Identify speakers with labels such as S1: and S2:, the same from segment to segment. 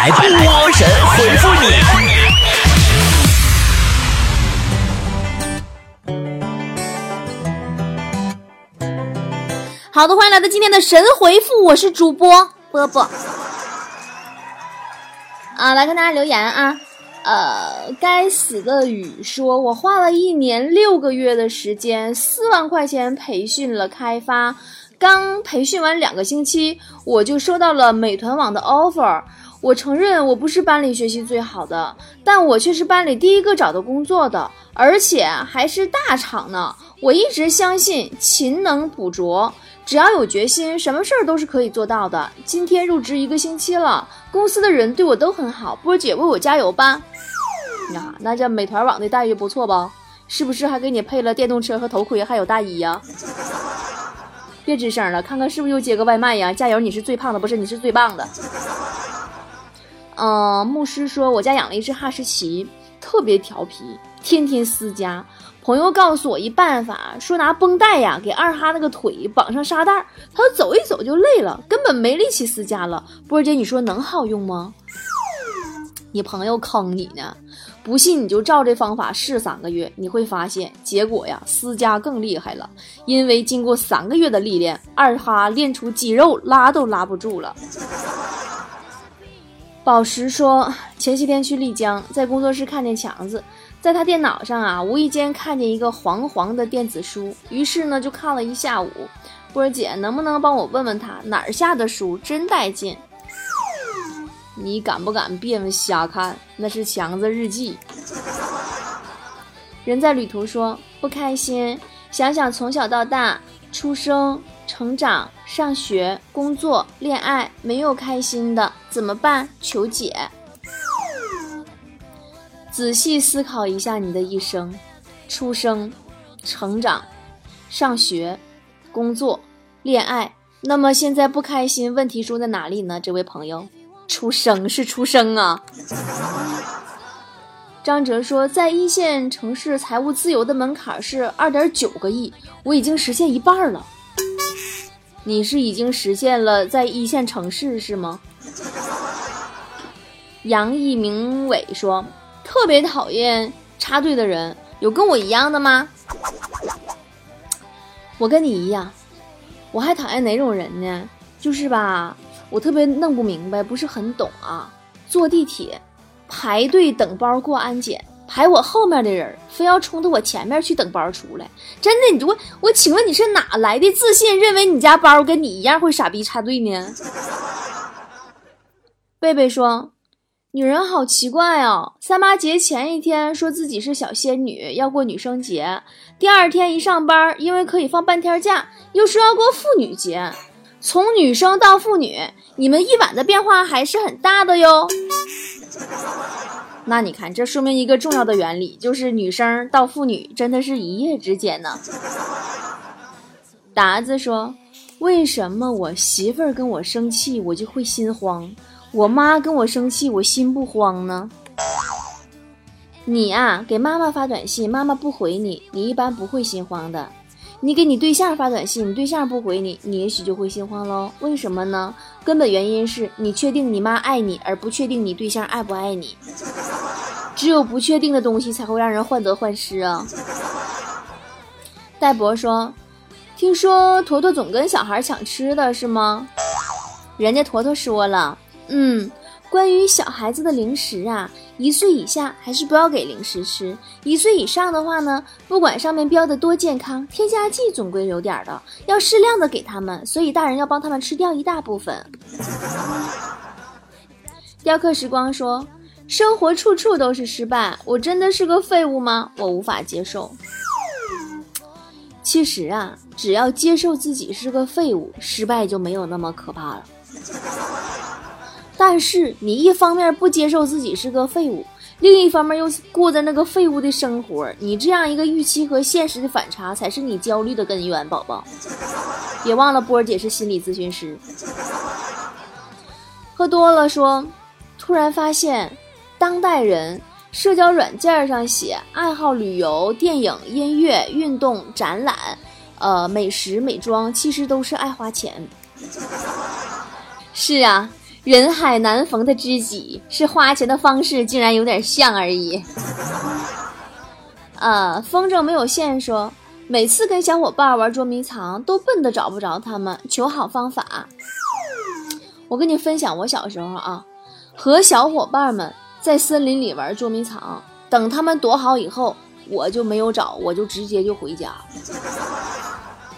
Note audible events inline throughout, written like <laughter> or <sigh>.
S1: 来波神回复你。
S2: 好的，欢迎来到今天的神回复，我是主播波波。啊，来看大家留言啊。呃，该死的雨说，我花了一年六个月的时间，四万块钱培训了开发，刚培训完两个星期，我就收到了美团网的 offer。我承认我不是班里学习最好的，但我却是班里第一个找到工作的，而且还是大厂呢。我一直相信勤能补拙。只要有决心，什么事儿都是可以做到的。今天入职一个星期了，公司的人对我都很好。波姐为我加油吧！呀，那这美团网的待遇不错吧？是不是还给你配了电动车和头盔，还有大衣呀？别吱声了，看看是不是又接个外卖呀？加油，你是最胖的，不是你是最棒的。嗯，牧师说我家养了一只哈士奇，特别调皮，天天撕家。朋友告诉我一办法，说拿绷带呀给二哈那个腿绑上沙袋，他走一走就累了，根本没力气撕家了。波儿姐，你说能好用吗？你朋友坑你呢？不信你就照这方法试三个月，你会发现结果呀，撕家更厉害了。因为经过三个月的历练，二哈练出肌肉，拉都拉不住了。宝石说，前些天去丽江，在工作室看见强子。在他电脑上啊，无意间看见一个黄黄的电子书，于是呢就看了一下午。波儿姐，能不能帮我问问他哪儿下的书真带劲？你敢不敢别瞎看？那是强子日记。人在旅途说不开心，想想从小到大，出生、成长、上学、工作、恋爱，没有开心的，怎么办？求解。仔细思考一下你的一生：出生、成长、上学、工作、恋爱。那么现在不开心，问题出在哪里呢？这位朋友，出生是出生啊。张哲说，在一线城市，财务自由的门槛是二点九个亿，我已经实现一半了。你是已经实现了在一线城市是吗？杨毅明伟说。特别讨厌插队的人，有跟我一样的吗？我跟你一样，我还讨厌哪种人呢？就是吧，我特别弄不明白，不是很懂啊。坐地铁排队等包过安检，排我后面的人非要冲到我前面去等包出来，真的？你我我请问你是哪来的自信，认为你家包跟你一样会傻逼插队呢？<laughs> 贝贝说。女人好奇怪哦！三八节前一天说自己是小仙女，要过女生节；第二天一上班，因为可以放半天假，又说要过妇女节。从女生到妇女，你们一晚的变化还是很大的哟。那你看，这说明一个重要的原理，就是女生到妇女真的是一夜之间呢。达子说：“为什么我媳妇儿跟我生气，我就会心慌？”我妈跟我生气，我心不慌呢。你啊，给妈妈发短信，妈妈不回你，你一般不会心慌的。你给你对象发短信，你对象不回你，你也许就会心慌喽。为什么呢？根本原因是你确定你妈爱你，而不确定你对象爱不爱你。只有不确定的东西才会让人患得患失啊。戴博说：“听说坨坨总跟小孩抢吃的，是吗？人家坨坨说了。”嗯，关于小孩子的零食啊，一岁以下还是不要给零食吃。一岁以上的话呢，不管上面标的多健康，添加剂总归有点的，要适量的给他们。所以大人要帮他们吃掉一大部分。雕刻时光说：“生活处处都是失败，我真的是个废物吗？我无法接受。其实啊，只要接受自己是个废物，失败就没有那么可怕了。”但是你一方面不接受自己是个废物，另一方面又过着那个废物的生活，你这样一个预期和现实的反差，才是你焦虑的根源，宝宝。<laughs> 别忘了波儿姐是心理咨询师。喝多了说，突然发现，当代人社交软件上写爱好旅游、电影、音乐、运动、展览，呃，美食、美妆，其实都是爱花钱。<laughs> 是啊。人海难逢的知己，是花钱的方式竟然有点像而已。呃，风筝没有线说，每次跟小伙伴玩捉迷藏，都笨的找不着他们，求好方法。我跟你分享我小时候啊，和小伙伴们在森林里玩捉迷藏，等他们躲好以后，我就没有找，我就直接就回家。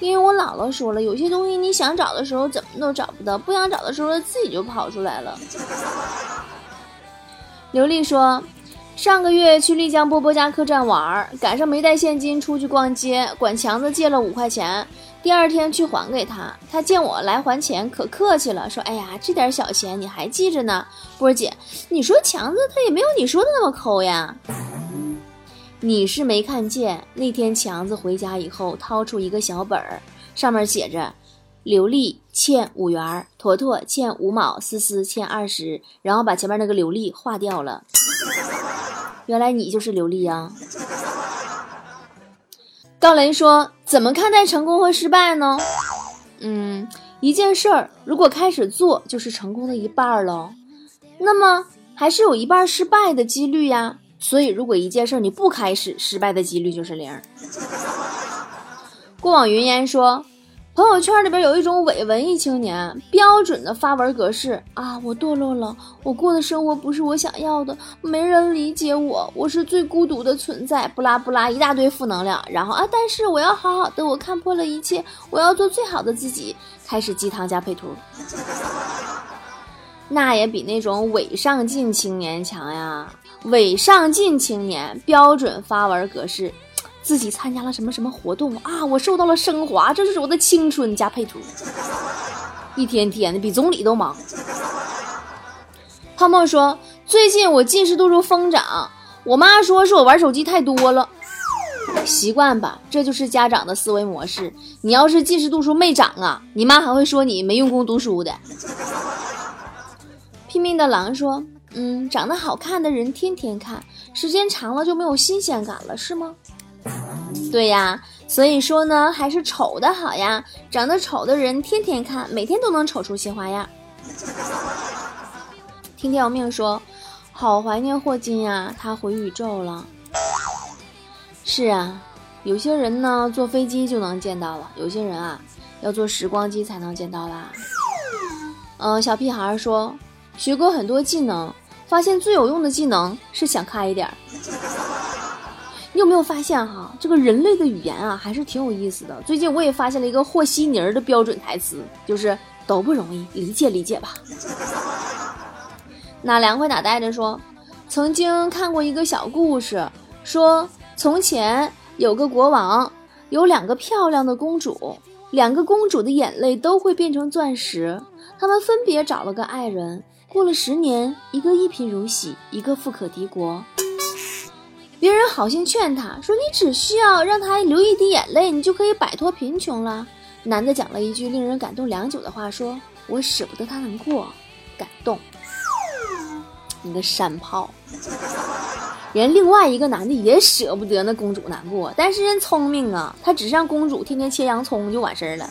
S2: 因为我姥姥说了，有些东西你想找的时候怎么都找不到，不想找的时候自己就跑出来了。刘丽说。上个月去丽江波波家客栈玩，赶上没带现金出去逛街，管强子借了五块钱。第二天去还给他，他见我来还钱，可客气了，说：“哎呀，这点小钱你还记着呢，波姐，你说强子他也没有你说的那么抠呀。”你是没看见那天强子回家以后，掏出一个小本儿，上面写着：“刘丽欠五元，坨坨欠五毛，思思欠二十。”然后把前面那个刘丽划掉了。<laughs> 原来你就是刘丽啊！高雷说：“怎么看待成功和失败呢？”嗯，一件事儿如果开始做，就是成功的一半喽。那么还是有一半失败的几率呀。所以，如果一件事你不开始，失败的几率就是零。过往云烟说。朋友圈里边有一种伪文艺青年，标准的发文格式啊！我堕落了，我过的生活不是我想要的，没人理解我，我是最孤独的存在，不拉不拉一大堆负能量。然后啊，但是我要好好的，我看破了一切，我要做最好的自己。开始鸡汤加配图，<laughs> 那也比那种伪上进青年强呀！伪上进青年标准发文格式。<tsk> 自己参加了什么什么活动啊？我受到了升华，这就是我的青春加配图。<laughs> 一天天的比总理都忙。泡沫说：“最近我近视度数疯长，我妈说是我玩手机太多了。习惯吧，这就是家长的思维模式。你要是近视度数没长啊，你妈还会说你没用功读书的。<laughs> ”拼命的狼说：“嗯，长得好看的人天天看，时间长了就没有新鲜感了，是吗？” <laughs> 对呀，所以说呢，还是丑的好呀。长得丑的人天天看，每天都能丑出新花样。<laughs> 听天由命说，好怀念霍金呀，他回宇宙了。是啊，有些人呢坐飞机就能见到了，有些人啊要坐时光机才能见到啦。嗯，小屁孩说，学过很多技能，发现最有用的技能是想开一点。你有没有发现哈，这个人类的语言啊，还是挺有意思的。最近我也发现了一个和稀泥儿的标准台词，就是都不容易，理解理解吧。哪凉快哪待着说，曾经看过一个小故事，说从前有个国王，有两个漂亮的公主，两个公主的眼泪都会变成钻石，他们分别找了个爱人，过了十年，一个一贫如洗，一个富可敌国。别人好心劝他说：“你只需要让他流一滴眼泪，你就可以摆脱贫穷了。”男的讲了一句令人感动良久的话：“说我舍不得他难过，感动。”你个山炮！人另外一个男的也舍不得那公主难过，但是人聪明啊，他只让公主天天切洋葱就完事儿了，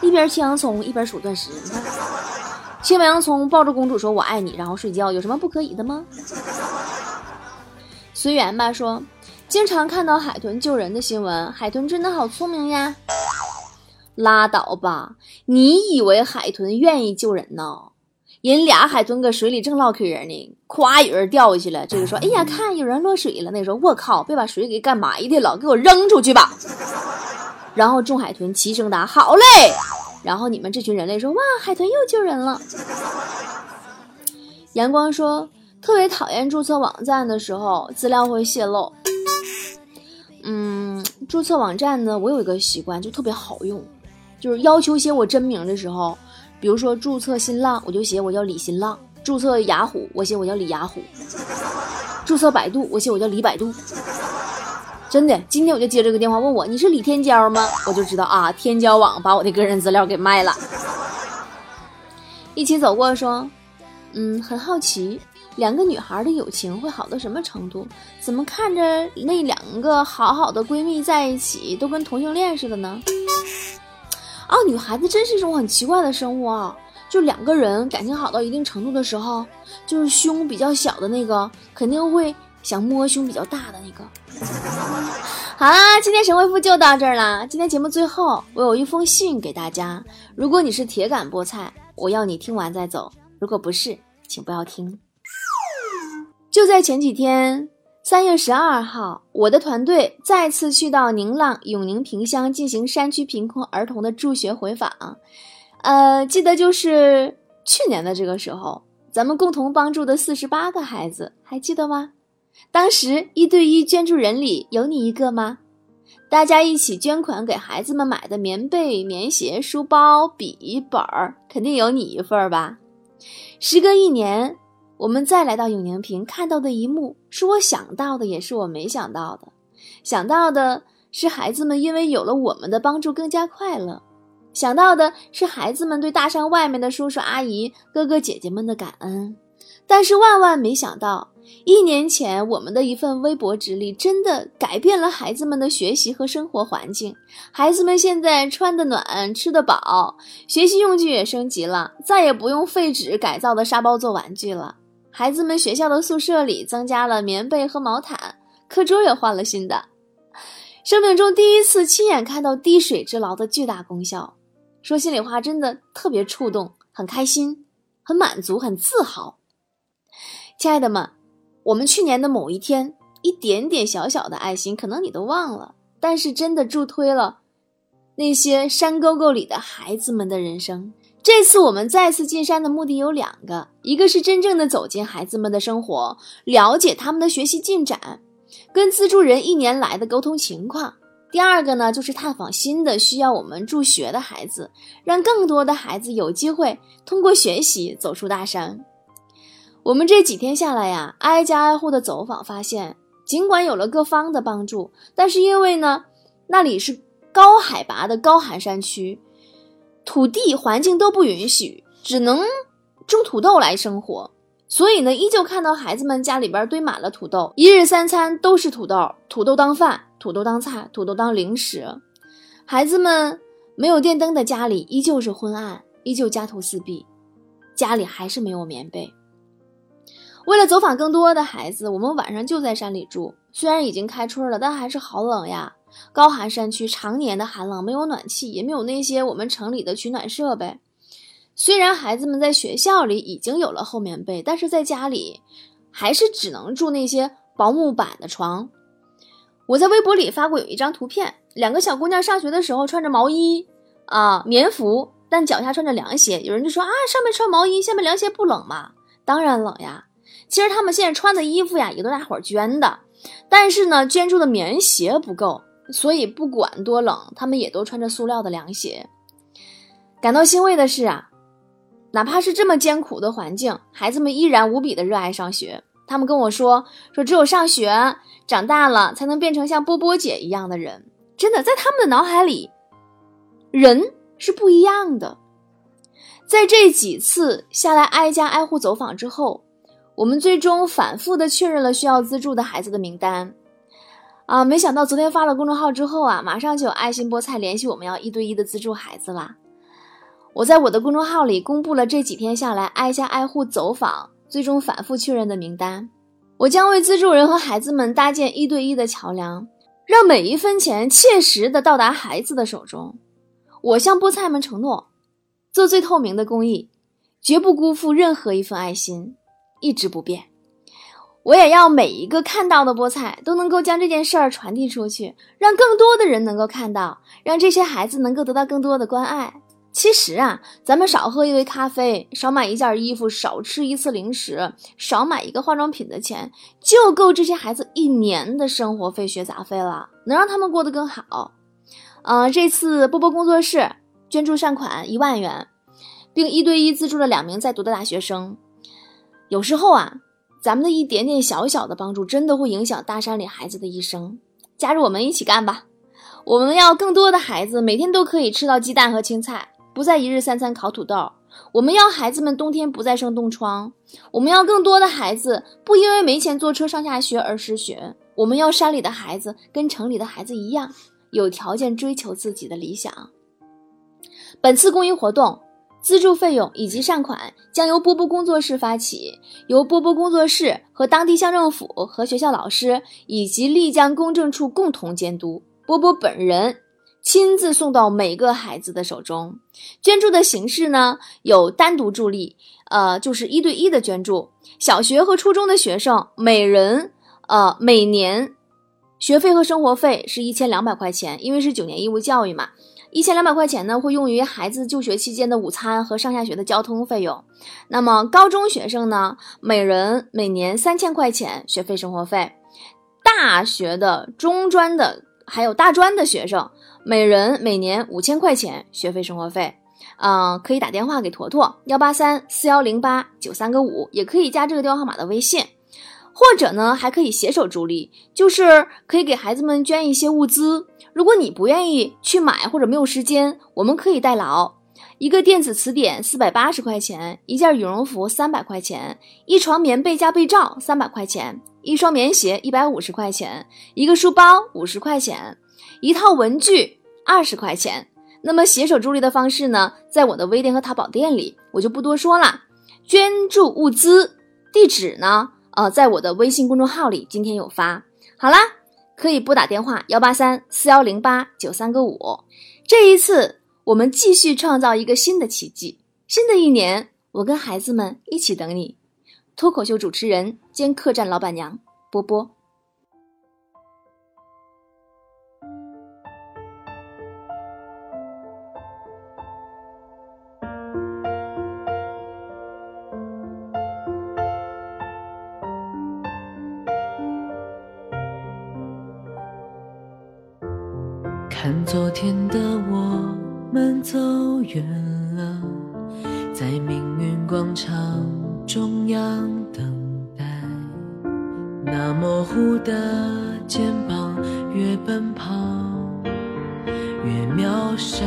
S2: 一边切洋葱一边数钻石。你看，切完洋葱抱着公主说：“我爱你”，然后睡觉，有什么不可以的吗？随缘吧，说经常看到海豚救人的新闻，海豚真的好聪明呀！拉倒吧，你以为海豚愿意救人呢？人俩海豚搁水里正唠嗑呢，咵有人掉下去了，这个说：“哎呀，看有人落水了。”那时候我靠，别把水给干埋汰了，给我扔出去吧！然后众海豚齐声答：“好嘞！”然后你们这群人类说：“哇，海豚又救人了。”阳光说。特别讨厌注册网站的时候资料会泄露。嗯，注册网站呢，我有一个习惯，就特别好用，就是要求写我真名的时候，比如说注册新浪，我就写我叫李新浪；注册雅虎，我写我叫李雅虎；注册百度，我写我叫李百度。真的，今天我就接这个电话问我你是李天骄吗？我就知道啊，天骄网把我的个人资料给卖了。一起走过说，嗯，很好奇。两个女孩的友情会好到什么程度？怎么看着那两个好好的闺蜜在一起都跟同性恋似的呢？啊，女孩子真是一种很奇怪的生物啊！就两个人感情好到一定程度的时候，就是胸比较小的那个肯定会想摸胸比较大的那个。好啦，今天神回复就到这儿啦。今天节目最后，我有一封信给大家。如果你是铁杆菠菜，我要你听完再走；如果不是，请不要听。就在前几天，三月十二号，我的团队再次去到宁浪永宁萍乡进行山区贫困儿童的助学回访。呃，记得就是去年的这个时候，咱们共同帮助的四十八个孩子，还记得吗？当时一对一捐助人里有你一个吗？大家一起捐款给孩子们买的棉被、棉鞋、书包、笔、本儿，肯定有你一份吧？时隔一年，我们再来到永宁坪，看到的一幕是我想到的，也是我没想到的。想到的是孩子们因为有了我们的帮助更加快乐，想到的是孩子们对大山外面的叔叔阿姨、哥哥姐姐们的感恩，但是万万没想到。一年前，我们的一份微薄之力，真的改变了孩子们的学习和生活环境。孩子们现在穿得暖，吃得饱，学习用具也升级了，再也不用废纸改造的沙包做玩具了。孩子们学校的宿舍里增加了棉被和毛毯，课桌也换了新的。生命中第一次亲眼看到滴水之劳的巨大功效，说心里话，真的特别触动，很开心，很满足，很自豪。亲爱的们。我们去年的某一天，一点点小小的爱心，可能你都忘了，但是真的助推了那些山沟沟里的孩子们的人生。这次我们再次进山的目的有两个，一个是真正的走进孩子们的生活，了解他们的学习进展，跟资助人一年来的沟通情况；第二个呢，就是探访新的需要我们助学的孩子，让更多的孩子有机会通过学习走出大山。我们这几天下来呀，挨家挨户的走访，发现尽管有了各方的帮助，但是因为呢，那里是高海拔的高寒山区，土地环境都不允许，只能种土豆来生活，所以呢，依旧看到孩子们家里边堆满了土豆，一日三餐都是土豆，土豆当饭，土豆当菜，土豆当零食。孩子们没有电灯的家里依旧是昏暗，依旧家徒四壁，家里还是没有棉被。为了走访更多的孩子，我们晚上就在山里住。虽然已经开春了，但还是好冷呀！高寒山区常年的寒冷，没有暖气，也没有那些我们城里的取暖设备。虽然孩子们在学校里已经有了厚棉被，但是在家里还是只能住那些薄木板的床。我在微博里发过有一张图片，两个小姑娘上学的时候穿着毛衣啊棉服，但脚下穿着凉鞋。有人就说啊，上面穿毛衣，下面凉鞋不冷吗？当然冷呀！其实他们现在穿的衣服呀，也都大伙捐的，但是呢，捐助的棉鞋不够，所以不管多冷，他们也都穿着塑料的凉鞋。感到欣慰的是啊，哪怕是这么艰苦的环境，孩子们依然无比的热爱上学。他们跟我说，说只有上学，长大了才能变成像波波姐一样的人。真的，在他们的脑海里，人是不一样的。在这几次下来挨家挨户走访之后。我们最终反复的确认了需要资助的孩子的名单，啊，没想到昨天发了公众号之后啊，马上就有爱心菠菜联系我们要一对一的资助孩子啦。我在我的公众号里公布了这几天下来挨家挨户走访，最终反复确认的名单。我将为资助人和孩子们搭建一对一的桥梁，让每一分钱切实的到达孩子的手中。我向菠菜们承诺，做最透明的公益，绝不辜负任何一份爱心。一直不变，我也要每一个看到的菠菜都能够将这件事儿传递出去，让更多的人能够看到，让这些孩子能够得到更多的关爱。其实啊，咱们少喝一杯咖啡，少买一件衣服，少吃一次零食，少买一个化妆品的钱，就够这些孩子一年的生活费、学杂费了，能让他们过得更好。嗯，这次波波工作室捐助善款一万元，并一对一资助了两名在读的大学生。有时候啊，咱们的一点点小小的帮助，真的会影响大山里孩子的一生。加入我们一起干吧！我们要更多的孩子每天都可以吃到鸡蛋和青菜，不再一日三餐烤土豆。我们要孩子们冬天不再生冻疮。我们要更多的孩子不因为没钱坐车上下学而失学。我们要山里的孩子跟城里的孩子一样，有条件追求自己的理想。本次公益活动。资助费用以及善款将由波波工作室发起，由波波工作室和当地乡政府和学校老师以及丽江公证处共同监督，波波本人亲自送到每个孩子的手中。捐助的形式呢，有单独助力，呃，就是一对一的捐助。小学和初中的学生每人，呃，每年学费和生活费是一千两百块钱，因为是九年义务教育嘛。一千两百块钱呢，会用于孩子就学期间的午餐和上下学的交通费用。那么高中学生呢，每人每年三千块钱学费生活费。大学的、中专的还有大专的学生，每人每年五千块钱学费生活费。嗯，可以打电话给坨坨幺八三四幺零八九三个五，也可以加这个电话号码的微信。或者呢，还可以携手助力，就是可以给孩子们捐一些物资。如果你不愿意去买或者没有时间，我们可以代劳。一个电子词典四百八十块钱，一件羽绒服三百块钱，一床棉被加被罩三百块钱，一双棉鞋一百五十块钱，一个书包五十块钱，一套文具二十块钱。那么携手助力的方式呢，在我的微店和淘宝店里，我就不多说了。捐助物资地址呢？呃，在我的微信公众号里，今天有发。好啦，可以拨打电话幺八三四幺零八九三个五。这一次，我们继续创造一个新的奇迹。新的一年，我跟孩子们一起等你。脱口秀主持人兼客栈老板娘波波。
S3: 昨天的我们走远了，在命运广场中央等待。那模糊的肩膀，越奔跑越渺小。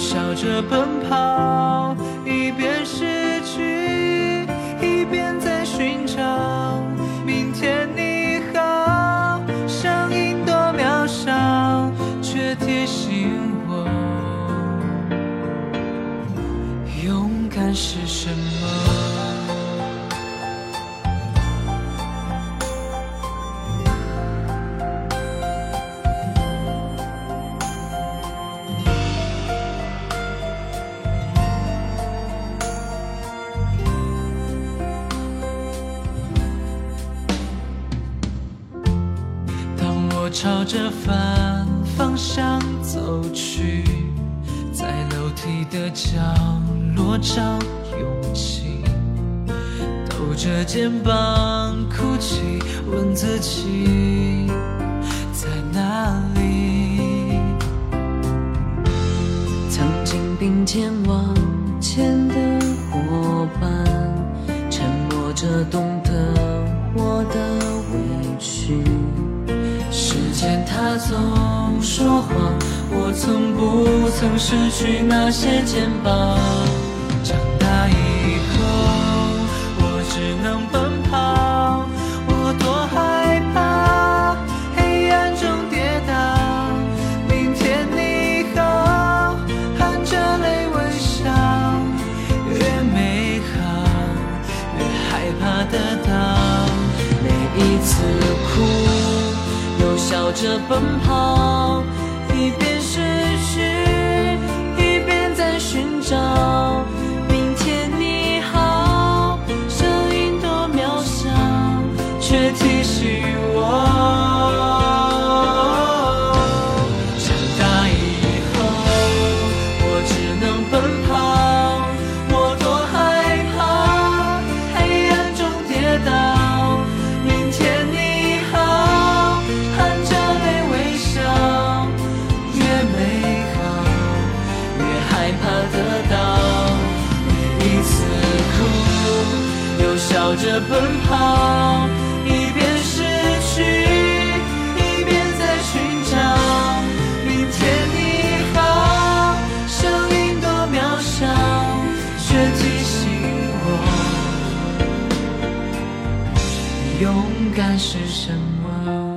S3: 笑着奔跑，一边失朝着反方向走去，在楼梯的角落找勇气，抖着肩膀哭泣，问自己在哪里。曾经并肩往前的伙伴，沉默着懂得我的委屈。总说谎，我从不曾失去那些肩膀？长着奔跑，一边失去，一边在寻找。明天你好，声音多渺小，却提醒我。勇敢是什么。